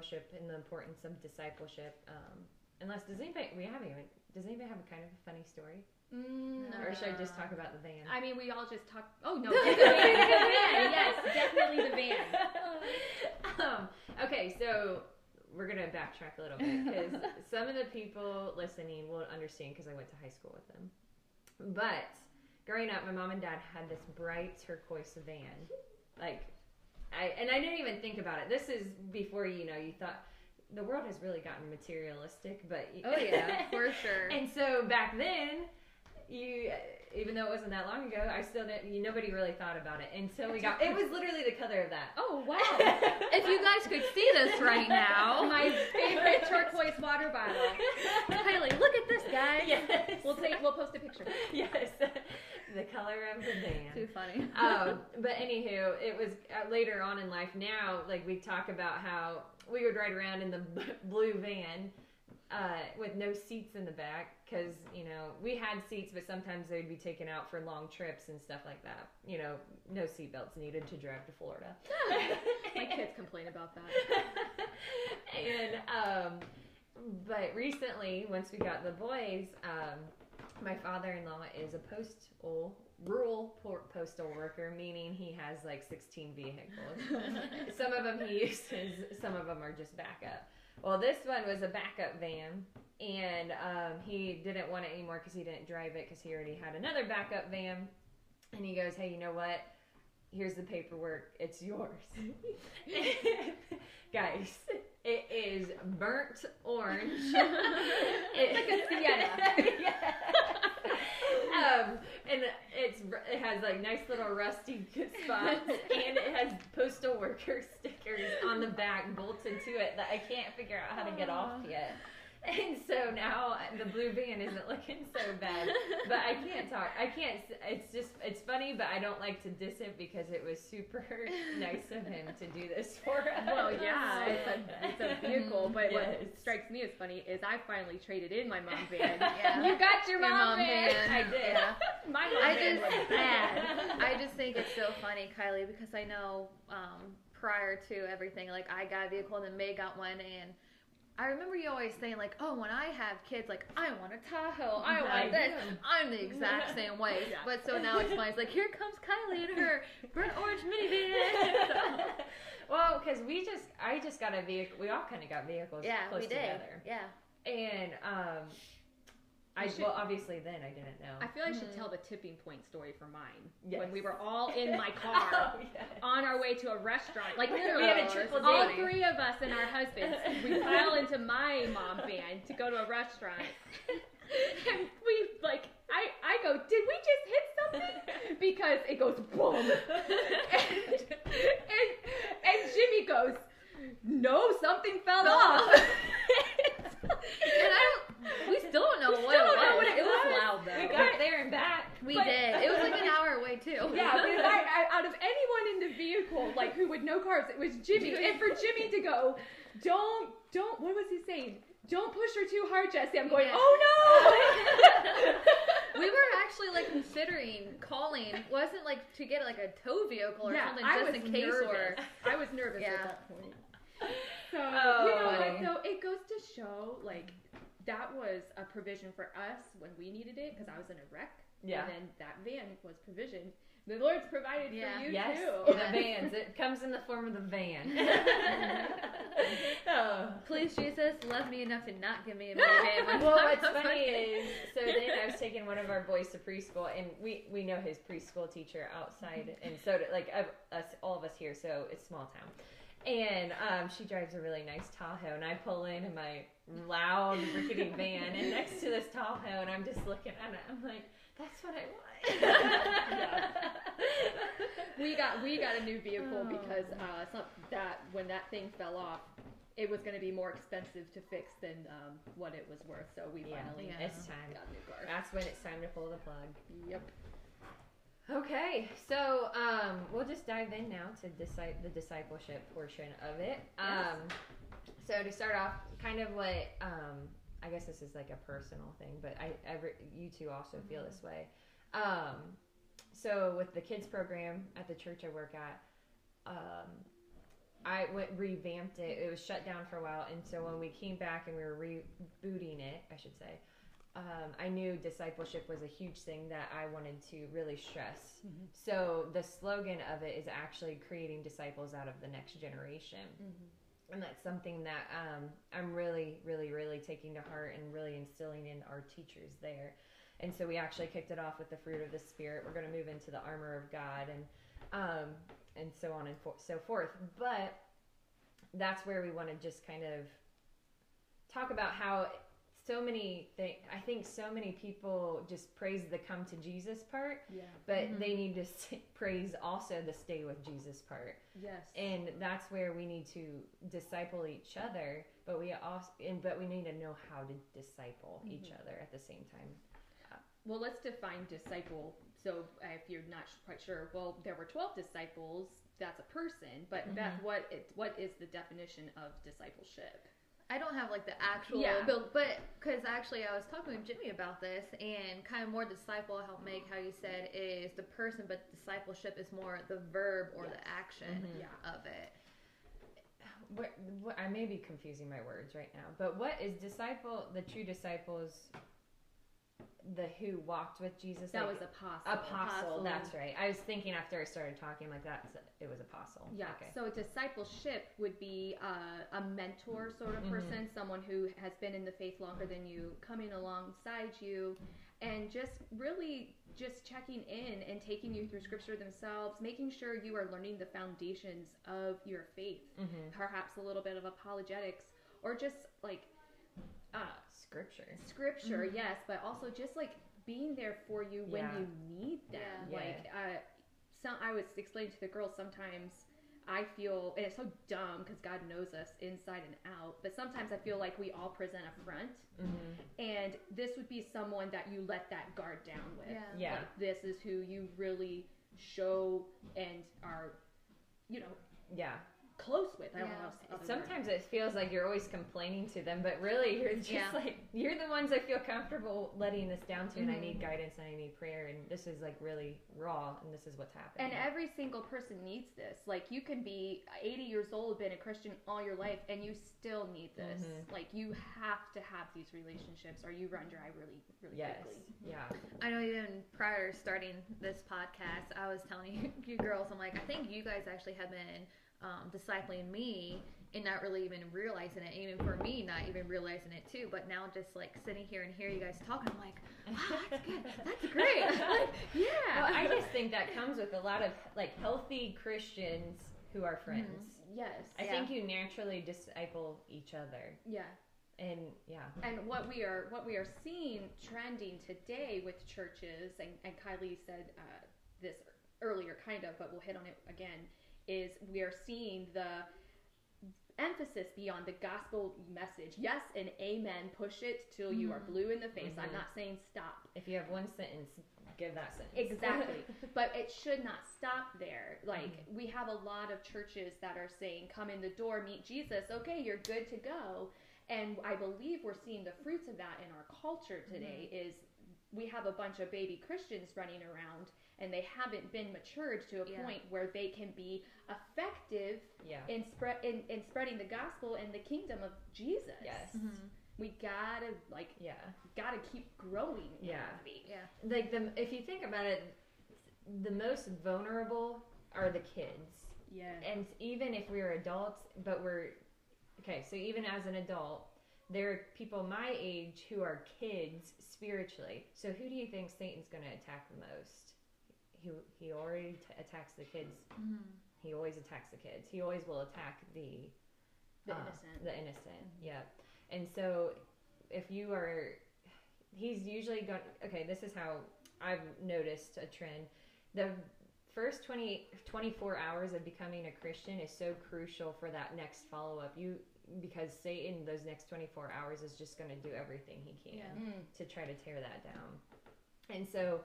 discipleship and the importance of discipleship. Um, unless does anybody we haven't even does anybody have a kind of a funny story, Mm, or should I just talk about the van? I mean, we all just talk. Oh no, the van, the van. Yes, definitely the van. um, okay, so we're gonna backtrack a little bit because some of the people listening will understand because I went to high school with them. But growing up, my mom and dad had this bright turquoise van, like, I and I didn't even think about it. This is before you know you thought the world has really gotten materialistic, but Oh yeah, for sure. and so back then, you even though it wasn't that long ago, I still didn't. You, nobody really thought about it until we got. It was literally the color of that. Oh wow, if you guys could see this right now, my favorite turquoise water bottle. Kylie, look at this guy. yes, We'll take. We'll post a picture. yes, the color of the van. Too funny. um, but anywho, it was uh, later on in life. Now, like we talk about how we would ride around in the b- blue van uh, with no seats in the back because you know we had seats, but sometimes they'd be taken out for long trips and stuff like that. You know, no seatbelts needed to drive to Florida. My kids complain about that. and um, but recently, once we got the boys, um, my father-in-law is a postal rural postal worker, meaning he has like 16 vehicles. some of them he uses, some of them are just backup. Well, this one was a backup van, and um, he didn't want it anymore because he didn't drive it because he already had another backup van. And he goes, "Hey, you know what? Here's the paperwork. It's yours, guys. It is burnt orange. it's like a sienna. yeah. Um, and it's it has like nice little rusty spots, and it has postal worker stickers on the back bolted to it that I can't figure out how to get off yet. And so now the blue van isn't looking so bad, but I can't talk. I can't. It's just it's funny, but I don't like to diss it because it was super nice of him to do this for us. Well, yeah, it's a, it's a vehicle, but Yes. what strikes me as funny is I finally traded in my mom van. Yeah. You got your, Your mom, mom van. van. I did. Yeah. My mom I van just was bad. I just think it's so funny, Kylie, because I know um, prior to everything, like I got a vehicle and then May got one, and I remember you always saying like, "Oh, when I have kids, like I want a Tahoe, I want this." I'm the exact same way. Yeah. But so now it's. It's like here comes Kylie in her burnt orange minivan. well, because we just, I just got a vehicle. We all kind of got vehicles yeah, close we did. together, Yeah. and um, I You should- well, obviously then I didn't know. I feel I should Mhm. tell the tipping point story for mine. Yes. When we were all in my car Oh, yeah. on our way to a restaurant. Like We literally, had a Oh, triple this all funny. three of us and our husbands, we pile into my mom van to go to a restaurant. And we like, I, I go, did we just hit something? Because it goes boom. And, and, and Jimmy goes, no, something fell off. And I don't. We still don't know We what still it don't know was. what it it was was. loud we though. got there and back. We But- did. It was like an hour away too. Yeah, but I, I, out of anyone in the like who cars, it was Jimmy. And for Jimmy to go, don't, don't, what was he saying? Don't push her too hard, Jesse. I'm going, Yeah. oh no! we were actually like considering calling. Wasn't like to get like a tow vehicle or yeah, something I just in case nervous. or. I was nervous Yeah. at that point. So Oh, you know funny. what? though? it goes to show like that was a provision for us when we needed it because I was in a wreck. Yeah. And then that van was provisioned. The Lord's provided Yeah. for you Yes, too. the vans. It comes in the form of the van. oh. Please, Jesus, love me enough to not give me a minivan. when Well, what's funny is, so then I was taking one of our boys to preschool, and we we know his preschool teacher outside, and so do, like of us, all of us here, so it's small town. And um, she drives a really nice Tahoe, and I pull in in my loud rickety van, and next to this Tahoe, and I'm just looking at it. I'm like, that's what I want. we got we got a new vehicle Oh. because uh, some, that when that thing fell off, it was going to be more expensive to fix than um, what it was worth. So we Yeah, finally Yeah. it's time. got a new car. That's when it's time to pull the plug. Yep. Okay, so um, we'll just dive in now to disi- the discipleship portion of it. Yes. Um, so to start off, kind of what um, I guess this is like a personal thing, but I every you two also feel this way. Um, so with the kids program at the church I work at, um, I went revamped it. It was shut down for a while, and so when we came back and we were rebooting it, I should say, um, I knew discipleship was a huge thing that I wanted to really stress. Mhm. So the slogan of it is actually creating disciples out of the next generation and that's something that um, I'm really, really, really taking to heart and really instilling in our teachers there. And so we actually kicked it off with the fruit of the spirit. We're going to move into the armor of God and um, and so on and for- so forth. But that's where we want to just kind of talk about how so many things. I think so many people just praise the come to Jesus part, Yeah. but Mhm. they need to praise also the stay with Jesus part Yes. and that's where we need to disciple each other but we also and but we need to know how to disciple each Mhm. other at the same time Well, let's define disciple. So, uh, if you're not quite sure, well, there were 12 disciples. That's a person, but Mhm. Beth, what it, what is the definition of discipleship? I don't have like the actual Yeah. build, but because actually I was talking with Jimmy about this, and kind of more disciple, help make how you said, is the person, but discipleship is more the verb or Yes. the action Mhm. Of it. what, what i may be confusing my words right now but what is disciple the true disciples the who walked with jesus That like, was apostle. apostle, Apostle. that's right i was thinking after i started talking like that, it was apostle Yeah. okay So discipleship would be uh, a mentor sort of Mhm. person, someone who has been in the faith longer than you, coming alongside you, and just really just checking in and taking you through scripture themselves, making sure you are learning the foundations of your faith, hmm perhaps a little bit of apologetics, or just like uh, scripture scripture, Mhm. yes, but also just like being there for you when Yeah. you need them. Yeah. Like, uh, some I was explaining to the girls sometimes. I feel, and it's so dumb because God knows us inside and out. But sometimes I feel like we all present a front, hmm and this would be someone that you let that guard down with. Yeah. Yeah. Like this is who you really show and are, you know, yeah close with. I don't know. how else- other word. Sometimes it feels like you're always complaining to them, but really you're just Yeah. like you're the ones I feel comfortable letting this down to, and I need guidance and I need prayer, and this is like really raw, and this is what's happening. And every single person needs this. Like you can be 80 years old, been a Christian all your life, and you still need this. Mhm. Like you have to have these relationships, or you run dry really, really yes, quickly. yeah, I know even prior to starting this podcast, I was telling you, you girls, I'm like, I think you guys actually have been um, discipling me and not really even realizing it. Even for me, not even realizing it too. But now just like sitting here and hear you guys talking, I'm like, wow, that's good. That's great. like, yeah. well, I just think that comes with a lot of like healthy Christians who are friends. Yes. I Yeah. think you naturally disciple each other, yeah. and yeah, And what we are what we are seeing trending today with churches, and, and Kylie said uh, this earlier, kind of, but we'll hit on it again. Is we are seeing the emphasis beyond the gospel message. Yes, and amen. Push it till you are Mhm. blue in the face. I'm Mhm. not saying stop. if you have one sentence, give that sentence Exactly. but it should not stop there. Like we have a lot of churches that are saying, "Come in the door, meet Jesus." Okay, you're good to go. And I believe we're seeing the fruits of that in our culture today. Is we have a bunch of baby Christians running around, and they haven't been matured to a Yeah. point where they can be effective yeah, in spread in, in spreading the gospel and the kingdom of Jesus. yes, Mhm. we gotta like yeah. gotta keep growing. Yeah. our. Yeah. like the if you think about it the most vulnerable are the kids Yeah. and even if we're adults but we're okay so even as an adult there are people my age who are kids spiritually so who do you think satan's going to attack the most he, he already t- attacks the kids Mhm. he always attacks the kids he always will attack the The uh, innocent. the innocent yeah and so if you are he's usually going okay this is how i've noticed a trend the first 20 24 hours of becoming a christian is so crucial for that next follow-up you because satan those next 24 hours is just going to do everything he can Yeah. Mm. to try to tear that down and so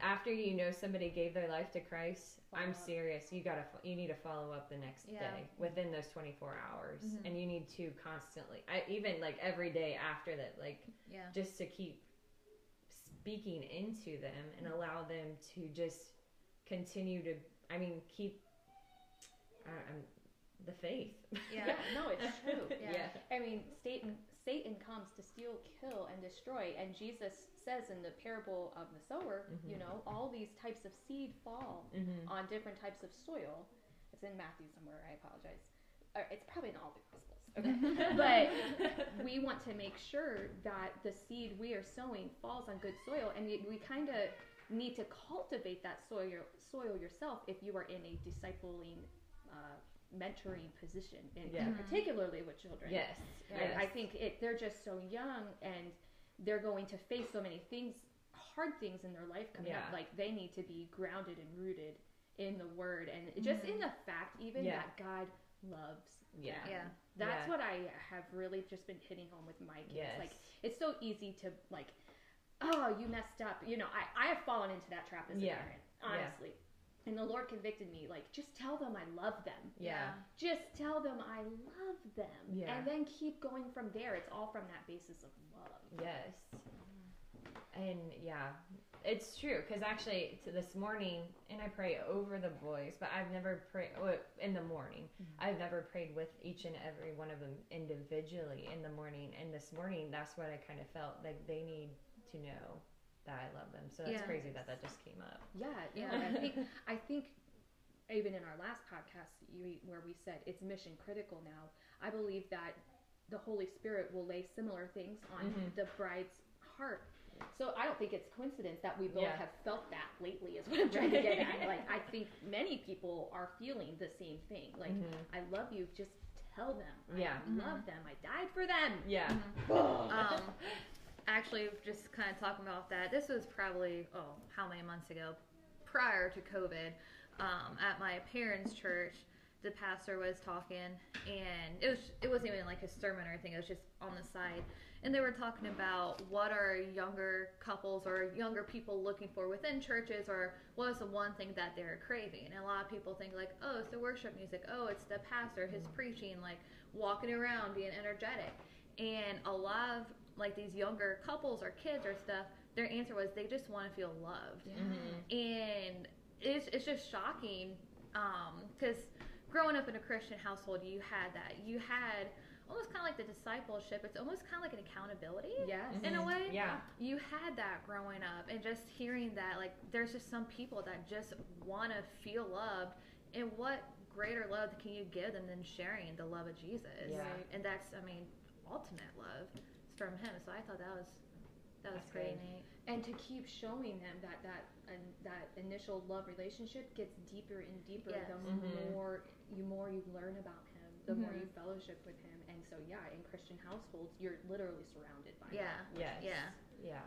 after you know somebody gave their life to Christ, Follow I'm up. serious. You gotta you need to follow up the next Yeah. day within those 24 hours, Mhm. and you need to constantly. I even like every day after that, like Yeah. just to keep speaking into them and mm-hmm. allow them to just continue to. I mean, keep. I, I'm the faith. Yeah. no, it's true. Yeah. I mean, Satan Satan comes to steal, kill, and destroy, and Jesus says in the parable of the sower, Mhm. you know, all these types of seed fall hmm on different types of soil. It's in Matthew somewhere. I apologize. Or it's probably in all the Gospels. Okay, but we want to make sure that the seed we are sowing falls on good soil, and we, we kind of need to cultivate that soil soil yourself if you are in a discipling, uh, mentoring position, and Yeah. Mhm. particularly with children. yes. Yes. I think it, they're just so young and they're going to face so many things, hard things in their life coming up. Like they need to be grounded and rooted in the word and just in the fact even Yeah. that God loves. yeah. them. Yeah. That's Yeah. what I have really just been hitting home with my kids. Yes. Like it's so easy to like, oh, you messed up. You know, I, I have fallen into that trap as a Yeah. parent, Yeah. honestly. And the Lord convicted me, like, just tell them I love them yeah. just tell them I love them Yeah. and then keep going from there. It's all from that basis of love. Yes. And yeah, it's true because actually this morning, and I pray over the boys, but I've never prayed oh, in the morning. Mm-hmm. I've never prayed with each and every one of them individually in the morning. And this morning, that's what I kind of felt like they need to know that I love them. So that's Yeah. crazy that that just came up. Yeah, yeah. Yeah. I think I think even in our last podcast you, where we said it's mission critical now, I believe that the Holy Spirit will lay similar things on Mhm. the bride's heart. So I don't think it's coincidence that we both Yeah. have felt that lately is what I'm trying to get at. Like I think many people are feeling the same thing. Like Mhm. I love you, just tell them. Yeah. I love them. I died for them. Yeah. Um, actually, just kind of talking about that. This was probably oh, how many months ago, prior to COVID, um, at my parents' church. The pastor was talking, and it was it wasn't even like a sermon or anything. It was just on the side, and they were talking about what are younger couples or younger people looking for within churches, or what is the one thing that they're craving. And a lot of people think like, oh, it's the worship music. Oh, it's the pastor, his preaching, like walking around, being energetic. And a lot of like these younger couples or kids or stuff, their answer was they just want to feel loved. Mhm. And it's, it's just shocking because growing up in a Christian household, you had that. You had almost kind of like the discipleship. It's almost kind of like an accountability Yes. in a Mhm. way. Yeah. You had that growing up, and just hearing that, like, there's just some people that just want to feel loved. And what greater love can you give them than sharing the love of Jesus? Yeah. And that's, I mean, ultimate love is from Him. So I thought that was that was That's pretty good. neat. and to keep showing them that that and that initial love relationship gets deeper and deeper Yes. the Mhm. more you more you learn about him the more Mhm. you fellowship with him and so yeah in christian households you're literally surrounded by Yeah. that, which Yes. Yeah. Yeah.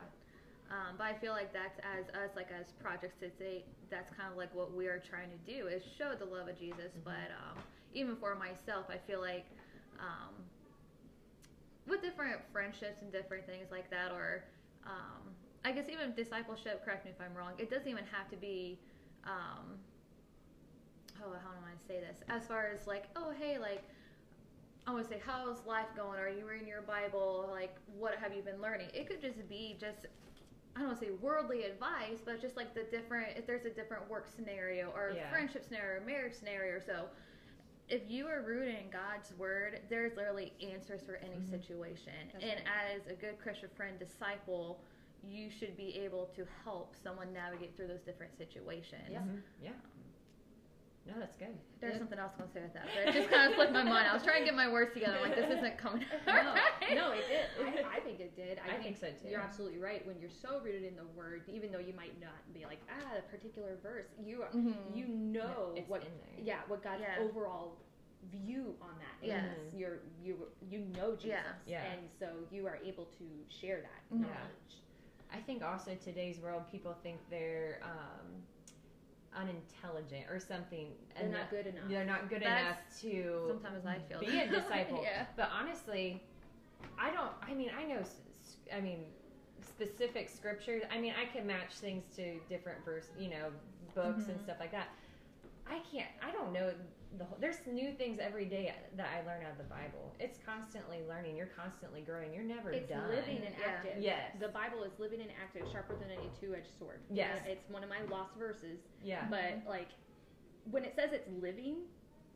Um, but I feel like that's as us, like as Project Six Eight, that's kind of like what we are trying to do is show the love of Jesus. Mhm. But um, even for myself, I feel like um, with different friendships and different things like that, or um, I guess even discipleship. Correct me if I'm wrong. It doesn't even have to be. Um, oh, how do I say this? As far as like, oh, hey, like. I want to say, how's life going? Are you reading your Bible? Like, what have you been learning? It could just be just I don't want to say worldly advice, but just like the different, if there's a different work scenario or Yeah. friendship scenario, or marriage scenario, or so. If you are rooted in God's word, there's literally answers for any Mhm. situation. That's and right. as a good Christian friend, disciple, you should be able to help someone navigate through those different situations. Yeah. Mhm. Yeah. No, that's good. There's Yeah. something else I was going to say with that, but it just kind of slipped my mind. I was trying to get my words together. I'm like, this isn't coming out no, right. no, it did. I, I think it did. I, I think so, too. You're absolutely right. When you're so rooted in the word, even though you might not be like ah a particular verse, you are, Mhm. you know it's what in there. yeah what God's Yeah. overall view on that is. Yes. You're you you know Jesus, Yes. Yeah. and so you are able to share that Mhm. knowledge. I think also today's world, people think they're um, unintelligent or something. They're not good enough. They're not good That's enough to Sometimes I feel be a disciple. yeah. But honestly, I don't. I mean, I know. I mean, specific scriptures. I mean, I can match things to different verse, you know, books and Mhm. stuff like that. I can't. I don't know the whole. There's new things every day that I learn out of the Bible. It's constantly learning. You're constantly growing. You're never It's done. living and Yeah. active. Yes. The Bible is living and active, sharper than any two-edged sword. Yes. And It's one of my lost verses. yeah. But like, when it says it's living,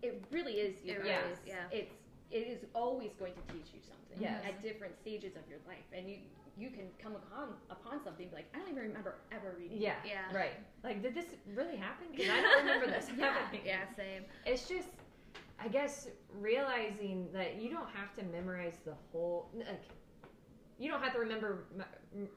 it really is. You It guys. really is, yeah. It's it is always going to teach you something. Yes. At different stages of your life, and you you can come upon upon something and be like, I don't even remember ever reading. Yeah. Yeah. Right. Like, did this really happen? Because I don't remember this Yeah. happening. Yeah, same. It's just, I guess, realizing that you don't have to memorize the whole. Like, you don't have to remember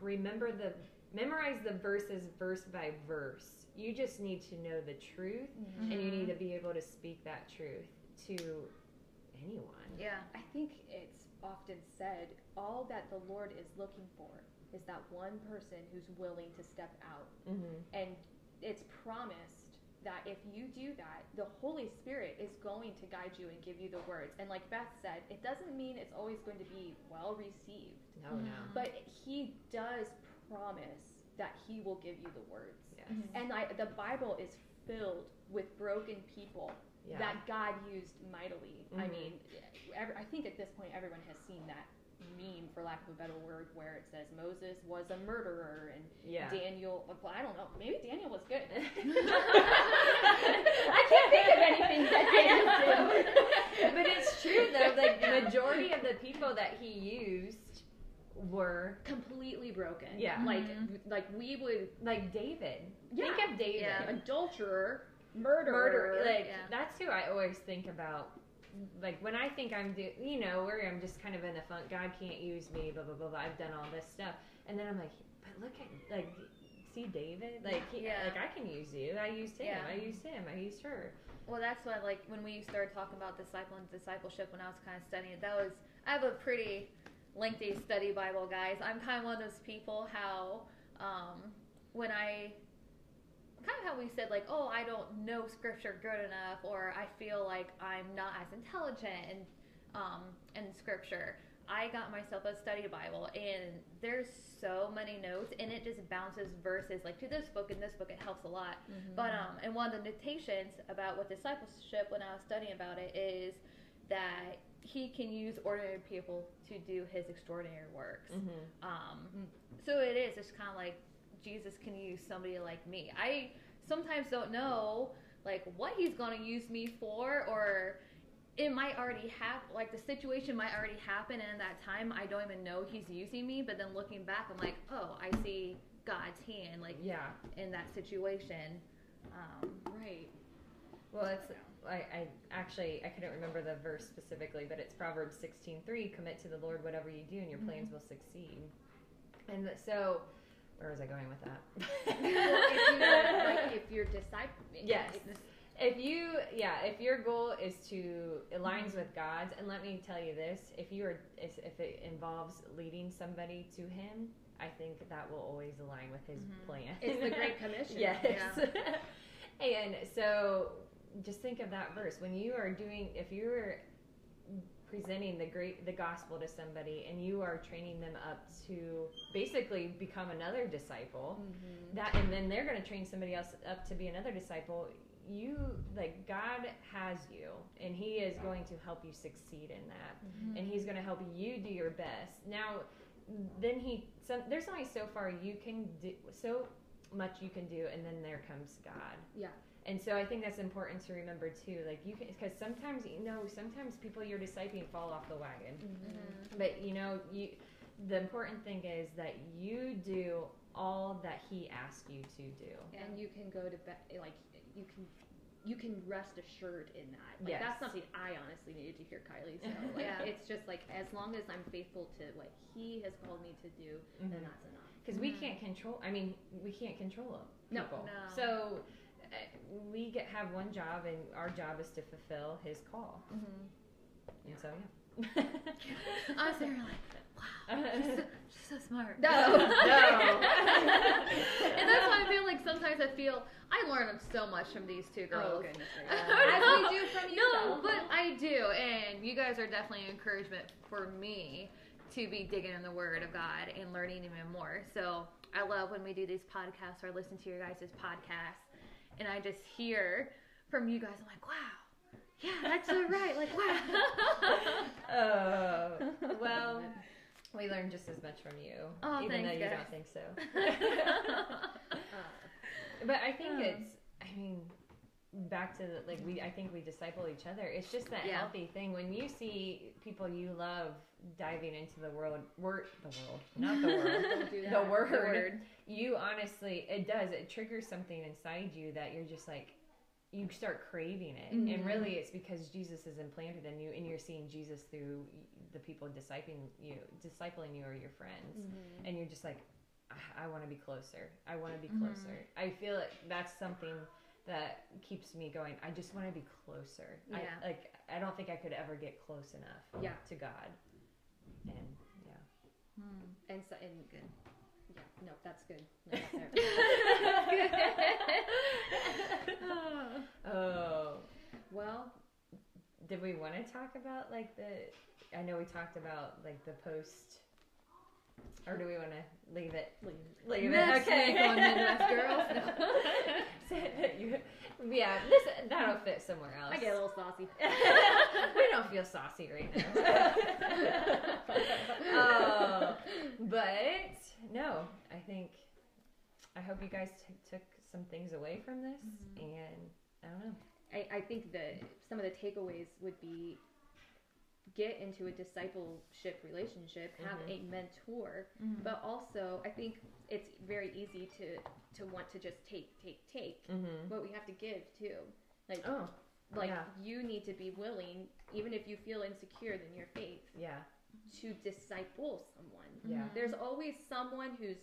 remember the memorize the verses verse by verse. You just need to know the truth, mm-hmm. and you need mm-hmm. to be able to speak that truth to anyone. Yeah. I think it's often said all that the Lord is looking for is that one person who's willing to step out. Mm-hmm. And it's promised that if you do that, the Holy Spirit is going to guide you and give you the words. And like Beth said, it doesn't mean it's always going to be well received, No, no. Mhm. but He does promise that He will give you the words. Yes. Mhm. And I, the Bible is filled with broken people Yeah. that God used mightily. I Mhm. mean, every, I think at this point everyone has seen that meme, for lack of a better word, where it says Moses was a murderer and yeah. Daniel. Well, I don't know. Maybe Daniel was good. I can't think of anything that Daniel did. but it's true though. Like the majority of the people that he used were Completely broken. Yeah. Like, Mhm. like we would like David. Yeah. Think of David. Yeah. adulterer, murderer. Murder. Like Yeah. that's who I always think about. Like when I think I'm do, you know, where I'm just kind of in a funk. God can't use me. Blah blah blah. blah. I've done all this stuff, and then I'm like, but look at like, see David. Like he, Yeah. like I can use you. I used him. Yeah. I used him. I used her. Well, that's why, like, when we started talking about disciple and discipleship, when I was kind of studying it, that was, I have a pretty lengthy study Bible, guys. I'm kind of one of those people how, um, when I, kind of how we said, like, oh, I don't know scripture good enough, or I feel like I'm not as intelligent in, um, in scripture. I got myself a study Bible, and there's so many notes, and it just bounces verses like to this book and this book. It helps a lot. But um, and one of the notations about what discipleship when I was studying about it is that he can use ordinary people to do his extraordinary works. Mm-hmm. Um, so it is. It's kind of like Jesus can use somebody like me. I sometimes don't know like what he's going to use me for, or it might already have like the situation might already happen, and in that time I don't even know he's using me. But then looking back, I'm like, oh, I see God's hand like Yeah. in that situation. Um, Right. Well, it's I, I actually I couldn't remember the verse specifically, but it's Proverbs sixteen three. Commit to the Lord whatever you do, and your plans will succeed. And so, where was I going with that? Well, if you're, like, if you're disciple, Yes. if you yeah if your goal is to aligns with god's and let me tell you this if you are if if it involves leading somebody to him i think that will always align with his Mhm. plan It's the Great Commission. yes and so just think of that verse when you are doing if you're presenting the great the gospel to somebody and you are training them up to basically become another disciple Mhm. that and then they're going to train somebody else up to be another disciple you like god has you and he is going to help you succeed in that and he's going to help you do your best now then he some, there's only so far you can do so much you can do and then there comes god Yeah. And so i think that's important to remember too like you can because sometimes you know sometimes people you're discipling fall off the wagon Mhm. but you know you the important thing is that you do all that he asked you to do and you can go to bed like you can you can rest assured in that like Yes. that's something i honestly needed to hear kylie so like, Yeah. it's just like as long as i'm faithful to what he has called me to do then Mhm. that's enough because we Mhm. can't control i mean we can't control No. people No. so uh, we get have one job and our job is to fulfill his call Mhm. and so yeah I was there like, wow, she's so, she's so smart. No. No. and that's why I feel like sometimes I feel I learn so much from these two girls. oh goodness As as we do from you no, though. but I do, and you guys are definitely an encouragement for me to be digging in the Word of God and learning even more. So I love when we do these podcasts or listen to your guys' podcasts, and I just hear from you guys. I'm like, wow, yeah, that's so right. Like, wow. Oh, well, we learn just as much from you, Oh, even thanks, though you guys. don't think so. Uh, but I think Oh. it's, I mean, back to the, like we, I think we disciple each other. It's just that Yeah. healthy thing when you see people you love diving into the world, word, the world, not the world. Don't The word. you honestly it does it triggers something inside you that you're just like you start craving it and Mhm. really it's because jesus is implanted in you and you're seeing jesus through the people discipling you discipling you or your friends Mhm. and you're just like i, I want to be closer i want to be Mhm. closer i feel like that's something that keeps me going i just want to be closer Yeah. I, like i don't think i could ever get close enough Yeah. to god and yeah Hmm. And so, and Good. yeah, no, that's good. No, there. oh well, Did we want to talk about like the? I know we talked about like the post, or do we want to leave it? leave. Leave Next it. Okay. week on Midwest Girls. You- yeah, this that'll fit somewhere else. I get a little saucy. we don't feel saucy right now. oh, but no, I think I hope you guys t- took some things away from this, Mhm. and I don't know. I, I think that some of the takeaways would be get into a discipleship relationship, have Mhm. a mentor, Mhm. but also I think it's very easy to to want to just take, take, take, Mm-hmm. but we have to give too. Like Oh, like yeah. you need to be willing, even if you feel insecure in your faith, yeah, to disciple someone. yeah. There's always someone who's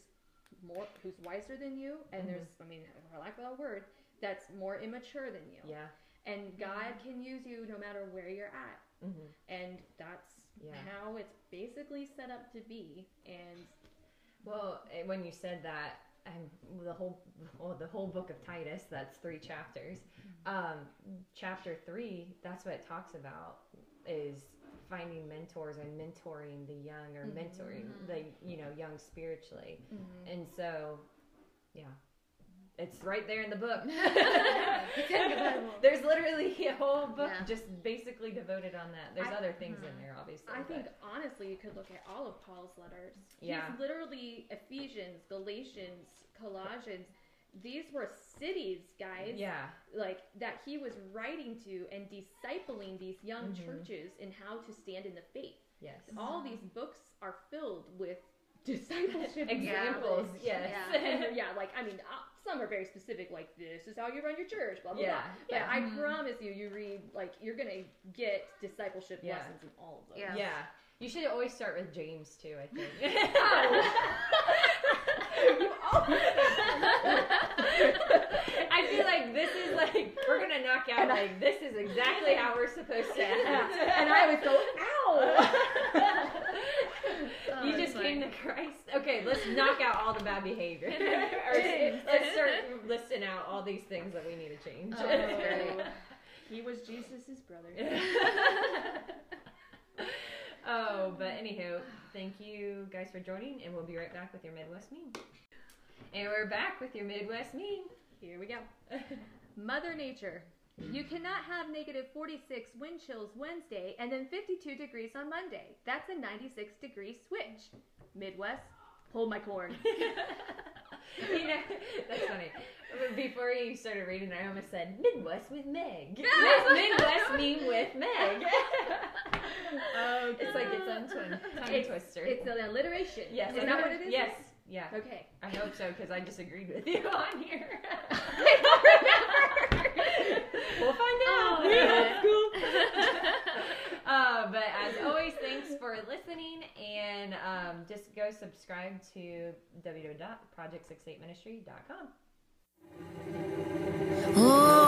more who's wiser than you, and there's I mean, for lack of a word, that's more immature than you. Yeah. And God can use you no matter where you're at. Mm-hmm. And that's Yeah. how it's basically set up to be. And Well, eh, when you said that, and the whole well, the whole book of Titus, that's three chapters. Um, chapter three, that's what it talks about is finding mentors and mentoring the young or mentoring Mhm. the you know young spiritually. Mm-hmm. And so, yeah, it's right there in the book. It's in the Bible. There's literally a whole book Yeah. just basically devoted on that. There's I- other things in Mhm. there, obviously. I but- think honestly, you could look at all of Paul's letters. Yeah. He's literally Ephesians, Galatians, Colossians. These were cities, guys. yeah, like that he was writing to and discipling these young Mhm. churches in how to stand in the faith. yes. All these books are filled with discipleship Examples, knowledge. yes. Yeah. Yeah, like I mean, some are very specific, like this is how you run your church, blah blah Yeah, blah. But yeah. I Mhm. promise you, you read like you're gonna get discipleship Yeah. lessons in all of them. Yeah. Yeah. You should always start with James too, I think. You always I feel like this is like we're gonna knock out like this is exactly how we're supposed to act. and I always go, ow. Oh, you just came to Christ. Okay, let's knock out all the bad behavior. or let's start listing out all these things that we need to change. Oh. He was Jesus's brother. oh, but anywho, thank you guys for joining, and we'll be right back with your Midwest meme. And we're back with your Midwest meme. Here we go. Mother Nature. You cannot have negative 46 wind chills Wednesday and then 52 degrees on Monday. That's a 96 degree switch. Midwest, hold my corn. you know, that's funny. Before you started reading, I almost said Midwest with Meg. Midwest meme with Meg. Oh, it's like its own twin, tongue It's- twister. It's an alliteration. yes, Is that what it is? Yes, yeah. Okay. I hope so because I disagreed with you on here. I don't remember. we'll find out. Oh, uh, but as always, thanks for listening, and um, just go subscribe to www.project68ministry.com. Oh,